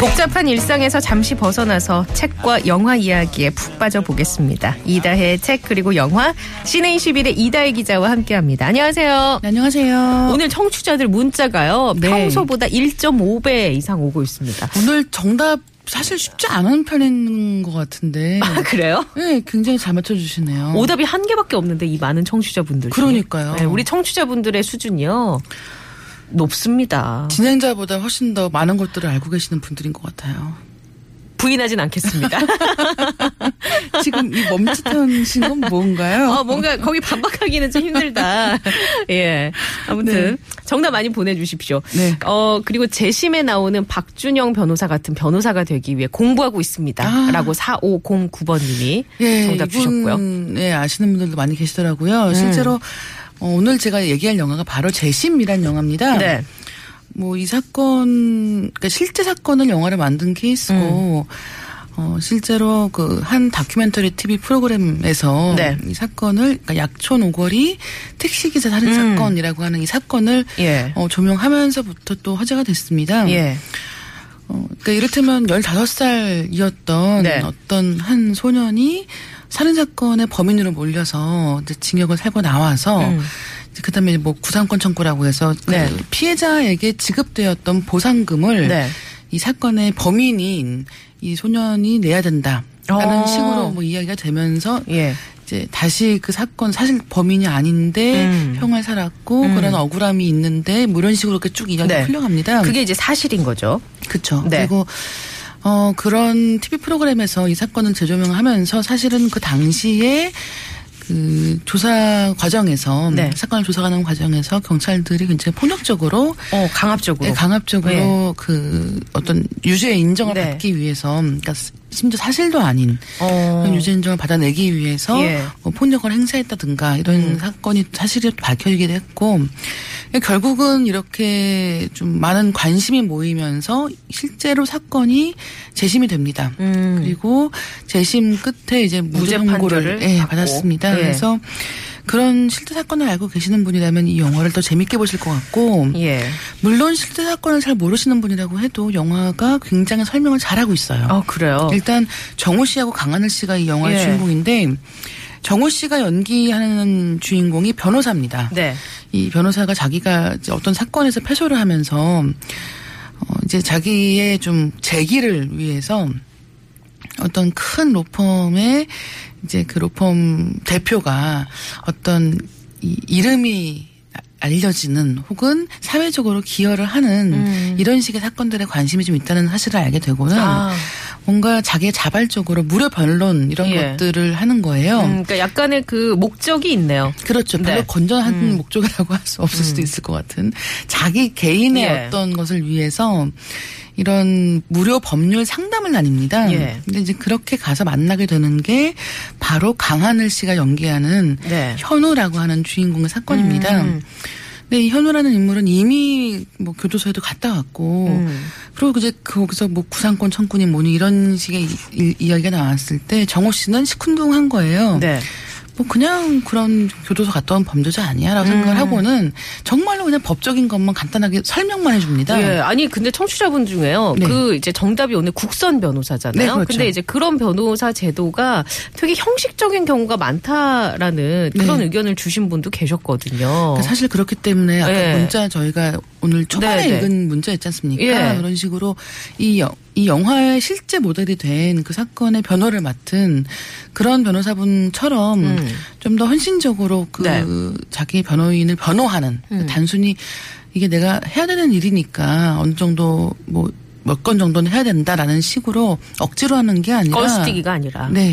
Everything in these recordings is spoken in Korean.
복잡한 일상에서 잠시 벗어나서 책과 영화 이야기에 푹 빠져 보겠습니다. 이다혜의 책 그리고 영화 시네21의 이다혜 기자와 함께합니다. 안녕하세요. 네, 안녕하세요. 오늘 청취자들 문자가요 네. 평소보다 1.5배 이상 오고 있습니다. 오늘 정답 사실 쉽지 않은 편인 것 같은데. 아 그래요? 네, 굉장히 잘 맞춰주시네요. 오답이 한 개밖에 없는데 이 많은 청취자분들 중에. 그러니까요. 네, 우리 청취자분들의 수준이요 높습니다. 진행자보다 훨씬 더 많은 것들을 알고 계시는 분들인 것 같아요. 부인하진 않겠습니다. 지금 이 멈칫하신 건 뭔가요? 어, 뭔가 거기 반박하기는 좀 힘들다. 예. 아무튼 정답 많이 보내주십시오. 네. 어 그리고 재심에 나오는 박준영 변호사 같은 변호사가 되기 위해 공부하고 있습니다. 아. 라고 4509번님이 예, 정답 주셨고요. 음. 이분, 예, 아시는 분들도 많이 계시더라고요. 실제로 어, 오늘 제가 얘기할 영화가 바로 재심이란 영화입니다. 네. 뭐 이 사건, 그러니까 실제 사건을 영화로 만든 케이스고, 음. 어, 실제로 그 한 다큐멘터리 TV 프로그램에서 네. 이 사건을, 그러니까 약촌 오거리 택시기사 살인 음. 사건이라고 하는 이 사건을 예. 어, 조명하면서부터 또 화제가 됐습니다. 예. 어, 그러니까 이를테면 15살이었던 네. 어떤 한 소년이 살인 사건의 범인으로 몰려서 이제 징역을 살고 나와서 음. 그다음에 뭐 구상권 청구라고 해서 그 네. 피해자에게 지급되었던 보상금을 네. 이 사건의 범인인 이 소년이 내야 된다라는 어. 식으로 뭐 이야기가 되면서 예. 이제 다시 그 사건 사실 범인이 아닌데 음. 형을 살았고 음. 그런 억울함이 있는데 뭐 이런 식으로 이렇게 쭉 이야기가 네. 흘러갑니다. 그게 이제 사실인 거죠. 그렇죠. 네. 그리고 어 그런 TV 프로그램에서 이 사건을 재조명하면서 사실은 그 당시에 그 조사 과정에서 네. 사건을 조사하는 과정에서 경찰들이 굉장히 폭력적으로 어, 강압적으로. 네, 강압적으로 그 어떤 유죄의 인정을 네. 받기 위해서 그러니까 심지어 사실도 아닌 어. 그런 유죄 인정을 받아내기 위해서 예. 음. 뭐 폭력을 행사했다든가 이런 사건이 사실이 밝혀지기도 했고 결국은 이렇게 좀 많은 관심이 모이면서 실제로 사건이 재심이 됩니다. 음. 그리고 재심 끝에 이제 무죄 판결을 예. 받았습니다. 예. 그래서 그런 실제 사건을 알고 계시는 분이라면 이 영화를 더 재밌게 보실 것 같고 예. 물론 실제 사건을 잘 모르시는 분이라고 해도 영화가 굉장히 설명을 잘하고 있어요. 어, 그래요. 일단 정호 씨하고 강하늘 씨가 이 영화의 예. 주인공인데 정호 씨가 연기하는 주인공이 변호사입니다. 네. 이 변호사가 자기가 어떤 사건에서 패소를 하면서 어 이제 자기의 좀 재기를 위해서 어떤 큰 로펌의 이제 그 로펌 대표가 어떤 이 이름이 알려지는 혹은 사회적으로 기여를 하는 음. 이런 식의 사건들에 관심이 좀 있다는 사실을 알게 되고는 아. 뭔가 자기의 자발적으로 무료 변론 이런 예. 것들을 하는 거예요. 음, 그러니까 약간의 그 목적이 있네요. 그렇죠. 별로 네. 건전한 음. 목적이라고 할 수 없을 수도 있을 것 같은 자기 개인의 예. 어떤 것을 위해서 이런 무료 법률 상담을 다닙니다. 예. 근데 이제 그렇게 가서 만나게 되는 게 바로 강하늘 씨가 연기하는 네. 현우라고 하는 주인공의 사건입니다. 음. 근데 이 현우라는 인물은 이미 뭐 교도소에도 갔다 왔고 음. 그리고 이제 거기서 뭐 구상권 청구니 뭐니 이런 식의 이, 이- 이야기가 나왔을 때 정호 씨는 시큰둥한 거예요. 네. 뭐 그냥 그런 교도소 갔다 온 범죄자 아니야라고 생각을 음. 하고는 정말로 그냥 법적인 것만 간단하게 설명만 해줍니다. 예, 아니 근데 청취자분 중에요. 네. 그 이제 정답이 오늘 국선 변호사잖아요. 네, 그렇죠. 근데 이제 그런 변호사 제도가 되게 형식적인 경우가 많다라는 그런 네. 의견을 주신 분도 계셨거든요. 그러니까 사실 그렇기 때문에 아까 예. 문자 저희가 오늘 초반에 네, 네. 읽은 문자 있지 않습니까? 예. 그런 식으로 이, 여- 이 영화의 실제 모델이 된 그 사건의 변호를 맡은 그런 변호사분처럼 음. 좀더 헌신적으로 그 네. 자기 변호인을 변호하는 음. 단순히 이게 내가 해야 되는 일이니까 어느 정도 뭐 몇건 정도는 해야 된다라는 식으로 억지로 하는 게 아니라 껄스티기가 아니라. 네.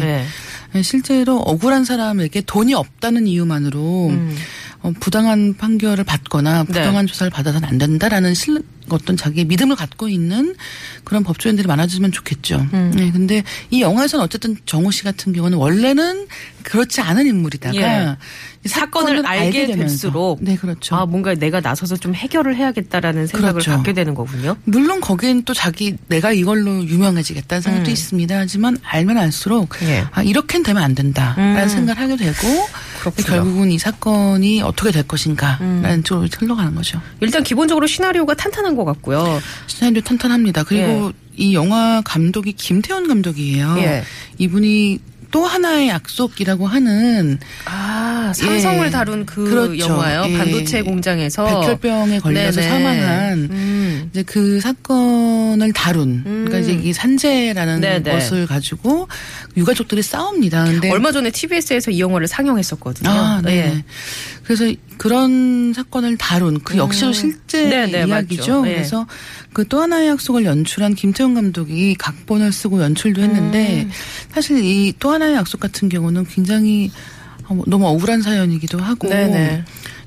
예. 실제로 억울한 사람에게 돈이 없다는 이유만으로 음. 어, 부당한 판결을 받거나 네. 부당한 조사를 받아서는 안 된다라는 실, 어떤 자기의 믿음을 갖고 있는 그런 법조인들이 많아지면 좋겠죠. 음. 네, 근데 이 영화에서는 어쨌든 정호 씨 같은 경우는 원래는 그렇지 않은 인물이다가 예. 이 사건을 알게 되면서. 될수록 네, 그렇죠. 아 뭔가 내가 나서서 좀 해결을 해야겠다라는 생각을 그렇죠. 갖게 되는 거군요. 물론 거기엔 또 자기 내가 이걸로 유명해지겠다는 생각도 음. 있습니다. 하지만 알면 알수록 예. 아 이렇게는 되면 안 된다라는 음. 생각을 하게 되고 그렇군요. 결국은 이 사건이 어떻게 될 것인가라는 음. 쪽으로 흘러가는 거죠. 일단 기본적으로 시나리오가 탄탄한 것 같고요. 시나리오 탄탄합니다. 그리고 이 영화 감독이 김태원 감독이에요. 예. 이분이 또 하나의 약속이라고 하는 아 삼성을 예. 다룬 그 그렇죠. 영화요. 예. 반도체 공장에서 백혈병에 걸려서 네네. 사망한 음. 이제 그 사건을 다룬 그러니까 이제 이 산재라는 네네. 것을 가지고 유가족들이 싸웁니다. 근데 얼마 전에 TBS에서 이 영화를 상영했었거든요. 아, 네. 예. 그래서 그런 사건을 다룬 그 역시도 음. 실제 네네, 이야기죠. 예. 그래서 그 또 하나의 약속을 연출한 김태훈 감독이 각본을 쓰고 연출도 했는데 음. 사실 이 또 하나의 약속 같은 경우는 굉장히 어, 너무 억울한 사연이기도 하고 네네.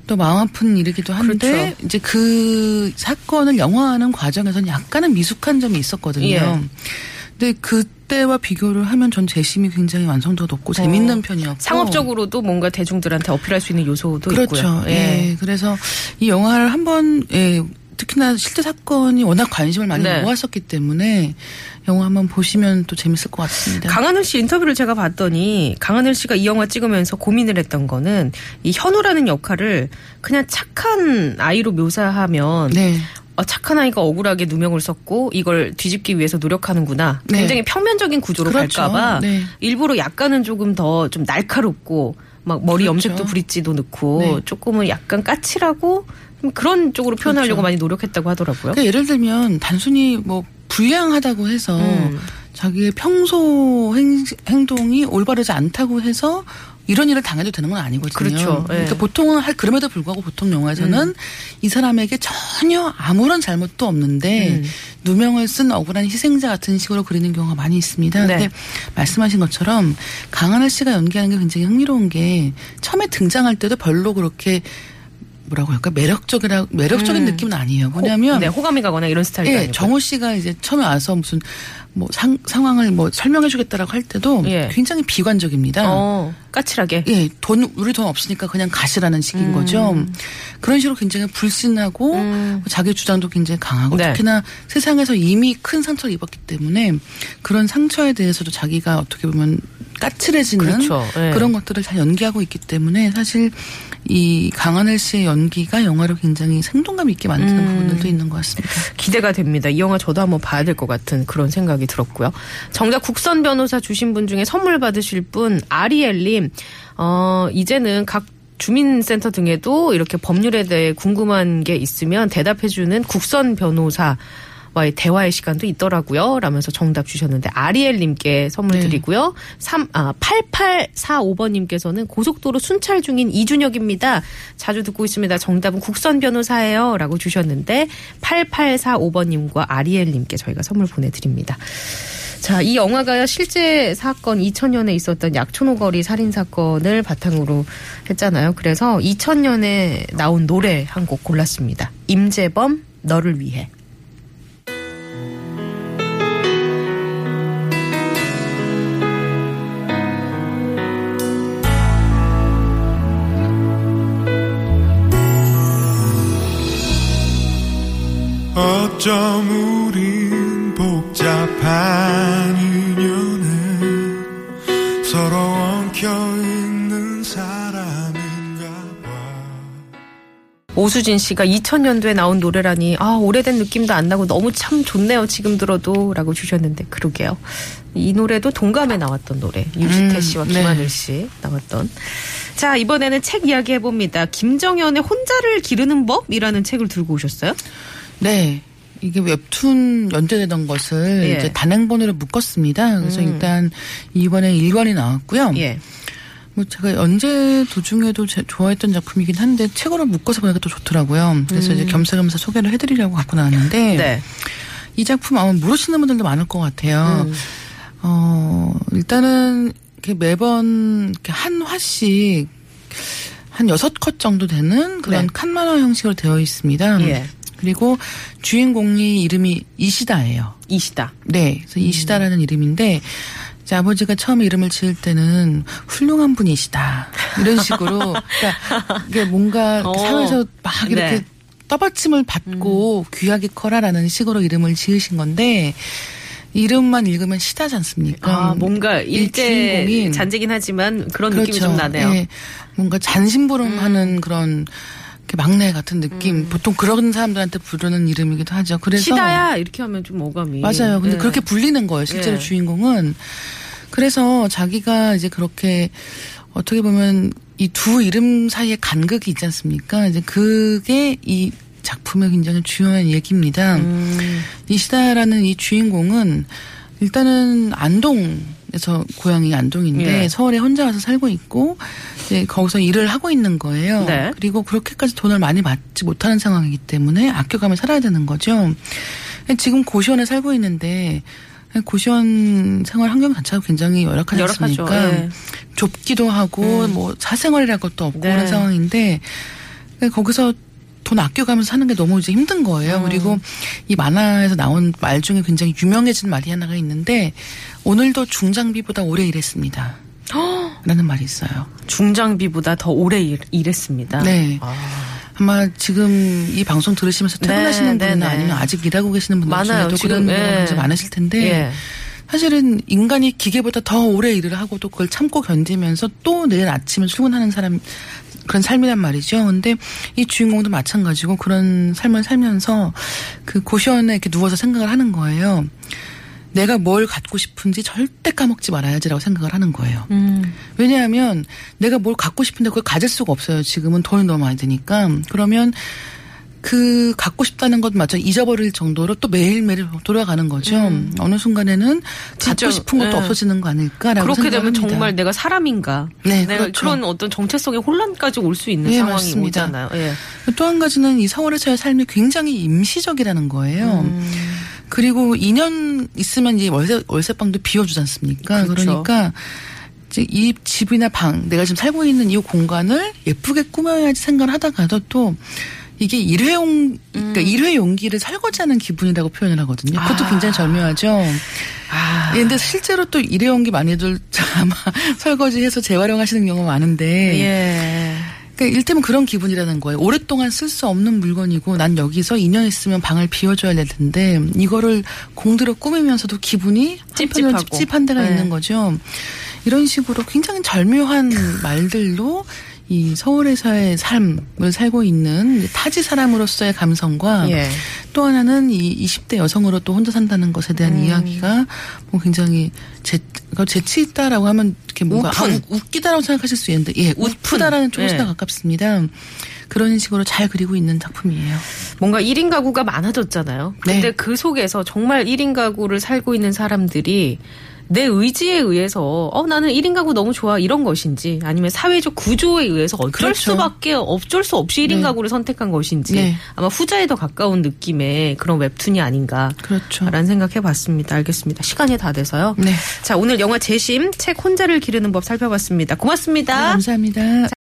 또 마음 아픈 일이기도 한데 그렇죠. 이제 그 사건을 영화하는 과정에서는 약간은 미숙한 점이 있었거든요. 예. 근데 그때와 비교를 하면 전 재심이 굉장히 완성도가 높고 재밌는 편이었고 상업적으로도 뭔가 대중들한테 어필할 수 있는 요소도 그렇죠. 있고요. 예. 그래서 이 영화를 한번 예, 특히나 실제 사건이 워낙 관심을 많이 네. 모았었기 때문에 영화 한번 보시면 또 재밌을 것 같습니다. 강하늘 씨 인터뷰를 제가 봤더니 강하늘 씨가 이 영화 찍으면서 고민을 했던 거는 이 현우라는 역할을 그냥 착한 아이로 묘사하면 네. 어, 착한 아이가 억울하게 누명을 썼고 이걸 뒤집기 위해서 노력하는구나. 네. 굉장히 평면적인 구조로 그렇죠. 갈까봐 네. 일부러 약간은 조금 더 좀 날카롭고 막 머리 그렇죠. 염색도 브릿지도 넣고 네. 조금은 약간 까칠하고 좀 그런 쪽으로 표현하려고 그렇죠. 많이 노력했다고 하더라고요. 그러니까 예를 들면 단순히 뭐 불량하다고 해서 음. 자기의 평소 행, 행동이 올바르지 않다고 해서 이런 일을 당해도 되는 건 아니거든요. 그렇죠. 예. 그러니까 보통은 할 그럼에도 불구하고 보통 영화에서는 음. 이 사람에게 전혀 아무런 잘못도 없는데 음. 누명을 쓴 억울한 희생자 같은 식으로 그리는 경우가 많이 있습니다. 네. 근데 말씀하신 것처럼 강하늘 씨가 연기하는 게 굉장히 흥미로운 게 처음에 등장할 때도 별로 그렇게 뭐라고 할까 매력적이라 매력적인 음. 느낌은 아니에요. 뭐냐면 네, 호감이 가거나 이런 스타일이 예, 아니고. 정호 씨가 이제 처음에 와서 무슨 뭐 상, 상황을 뭐 설명해 주겠다라고 할 때도 예. 굉장히 비관적입니다. 어, 까칠하게. 예, 돈 우리 돈 없으니까 그냥 가시라는 식인 거죠. 그런 식으로 굉장히 불신하고 음. 자기 주장도 굉장히 강하고 네. 특히나 세상에서 이미 큰 상처를 입었기 때문에 그런 상처에 대해서도 자기가 어떻게 보면 까칠해지는 그렇죠. 예. 그런 것들을 잘 연기하고 있기 때문에 사실 이 강하늘 씨의 연기가 영화를 굉장히 생동감 있게 만드는 음. 부분들도 있는 것 같습니다. 기대가 됩니다. 이 영화 저도 한번 봐야 될 것 같은 그런 생각이 들었고요. 정작 국선 변호사 주신 분 중에 선물 받으실 분 아리엘님, 어 이제는 각 주민센터 등에도 이렇게 법률에 대해 궁금한 게 있으면 대답해주는 국선 변호사. 와의 대화의 시간도 있더라고요. 라면서 정답 주셨는데 아리엘님께 선물 네. 드리고요. 3, 아, 8845번님께서는 고속도로 순찰 중인 이준혁입니다. 자주 듣고 있습니다. 정답은 국선 변호사예요. 라고 주셨는데 8845번님과 아리엘님께 저희가 선물 보내드립니다. 자, 이 영화가 실제 사건 2000년에 있었던 약촌호거리 살인 사건을 바탕으로 했잖아요. 그래서 2000년에 나온 노래 한 곡 골랐습니다. 임재범 너를 위해. 어쩜 우린 복잡한 인연에 서로 엉켜있는 사람인가 봐. 오수진 씨가 2000년도에 나온 노래라니 아 오래된 느낌도 안 나고 너무 참 좋네요 지금 들어도 라고 주셨는데 그러게요. 이 노래도 동감에 나왔던 노래 유지태 음, 씨와 네. 김하늘 씨 나왔던. 자 이번에는 책 이야기 해봅니다. 김정현의 혼자를 기르는 법이라는 책을 들고 오셨어요? 네. 이게 웹툰 연재되던 것을 예. 이제 단행본으로 묶었습니다. 그래서 음. 일단 이번에 1권이 나왔고요. 예 뭐 제가 연재 도중에도 제- 좋아했던 작품이긴 한데 책으로 묶어서 보니까 또 좋더라고요. 그래서 이제 겸사겸사 소개를 해드리려고 갖고 나왔는데 음. 네. 이 작품 아마 모르시는 분들도 많을 것 같아요. 음. 어, 일단은 이렇게 매번 이렇게 한 화씩 한 여섯 컷 정도 되는 그런 네. 칸만화 형식으로 되어 있습니다. 예. 그리고 주인공이 이름이 이시다예요. 이시다. 네, 그래서 이시다라는 이름인데 이제 아버지가 처음에 이름을 지을 때는 훌륭한 분이시다 이런 식으로 그러니까 이게 뭔가 어. 사회에서 막 이렇게 네. 음. 떠받침을 받고 귀하게 커라라는 식으로 이름을 지으신 건데 이름만 읽으면 시다지 않습니까? 아, 뭔가 이 일제 잔재긴 하지만 그런 느낌이 좀 나네요. 예, 뭔가 잔심부름하는 그런 이렇게 막내 같은 느낌. 보통 그런 사람들한테 부르는 이름이기도 하죠. 그래서 시다야 이렇게 하면 좀 어감이 맞아요. 근데 예. 그렇게 불리는 거예요. 실제로 예. 주인공은. 그래서 자기가 이제 그렇게 어떻게 보면 이 두 이름 사이에 간극이 있지 않습니까? 이제 그게 이 작품의 굉장히 중요한 얘기입니다. 음. 이 시다라는 이 주인공은 일단은 안동 에서 고향이 안동인데 예. 서울에 혼자 와서 살고 있고 이제 거기서 일을 하고 있는 거예요. 네. 그리고 그렇게까지 돈을 많이 받지 못하는 상황이기 때문에 아껴가며 살아야 되는 거죠. 지금 고시원에 살고 있는데 고시원 생활 환경 자체가 굉장히 열악하지. 않습니까? 예. 좁기도 하고 뭐 사생활이랄 것도 없고 네. 그런 상황인데 거기서 돈 아껴가면서 사는 게 너무 이제 힘든 거예요. 그리고 이 만화에서 나온 말 중에 굉장히 유명해진 말이 하나가 있는데 오늘도 중장비보다 오래 일했습니다. 라는 말이 있어요. 중장비보다 더 오래 일, 일했습니다. 네. 아. 아마 지금 이 방송 들으시면서 퇴근하시는 네, 분이나 네, 네. 아니면 아직 일하고 계시는 분들 많아요. 중에도 지금, 그런 예. 분들 많으실 텐데 예. 사실은 인간이 기계보다 더 오래 일을 하고도 그걸 참고 견디면서 또 내일 아침에 출근하는 사람 그런 삶이란 말이죠. 근데 이 주인공도 마찬가지고 그런 삶을 살면서 그 고시원에 이렇게 누워서 생각을 하는 거예요. 내가 뭘 갖고 싶은지 절대 까먹지 말아야지라고 생각을 하는 거예요. 음. 왜냐하면 내가 뭘 갖고 싶은데 그걸 가질 수가 없어요. 지금은 돈이 너무 많이 드니까. 그러면 그 갖고 싶다는 것마저 잊어버릴 정도로 또 매일매일 돌아가는 거죠. 어느 순간에는 음. 진짜, 갖고 싶은 것도 예. 없어지는 거 아닐까라고 그렇게 되면 생각합니다. 정말 내가 사람인가? 네, 내가 그렇죠. 그런 어떤 정체성의 혼란까지 올 수 있는 예, 상황이 맞습니다. 오잖아요. 예. 또한 가지는 이 서울에서의 삶이 굉장히 임시적이라는 거예요. 음. 그리고 2년 있으면 이제 월세, 월세방도 비워주지 않습니까? 그렇죠. 그러니까 이 집이나 방, 내가 지금 살고 있는 이 공간을 예쁘게 꾸며야지 생각을 하다가도 또 이게 일회용, 그러니까 음. 일회 용기를 설거지하는 기분이라고 표현을 하거든요. 그것도 아. 굉장히 절묘하죠. 아. 예, 근데 실제로 또 일회용기 많이들 아마 설거지해서 재활용하시는 경우가 많은데. 예. 그러니까 일테면 그런 기분이라는 거예요. 오랫동안 쓸 수 없는 물건이고 난 여기서 2년 있으면 방을 비워줘야 될 텐데 이거를 공들여 꾸미면서도 기분이 찝찝하고. 찝찝한 데가 네. 있는 거죠. 이런 식으로 굉장히 절묘한 말들로 이 서울에서의 삶을 살고 있는 타지 사람으로서의 감성과 예. 또 하나는 이 20대 여성으로 또 혼자 산다는 것에 대한 음. 이야기가 뭐 굉장히 재, 그러니까 재치 있다라고 하면 이렇게 뭔가. 아, 우- 웃기다라고 생각하실 수 있는데 예, 웃프다라는 쪽이 예. 더 가깝습니다. 그런 식으로 잘 그리고 있는 작품이에요. 뭔가 1인 가구가 많아졌잖아요. 근데 네. 그 속에서 정말 1인 가구를 살고 있는 사람들이 내 의지에 의해서 어 나는 1인 가구 너무 좋아 이런 것인지 아니면 사회적 구조에 의해서 어쩔 그렇죠. 수밖에 어쩔 수 없이 1인 네. 가구를 선택한 것인지 네. 아마 후자에 더 가까운 느낌의 그런 웹툰이 아닌가 그렇죠. 라는 생각해 봤습니다. 알겠습니다. 시간이 다 돼서요. 네. 자, 오늘 영화 재심 책 혼자를 기르는 법 살펴봤습니다. 고맙습니다. 감사합니다.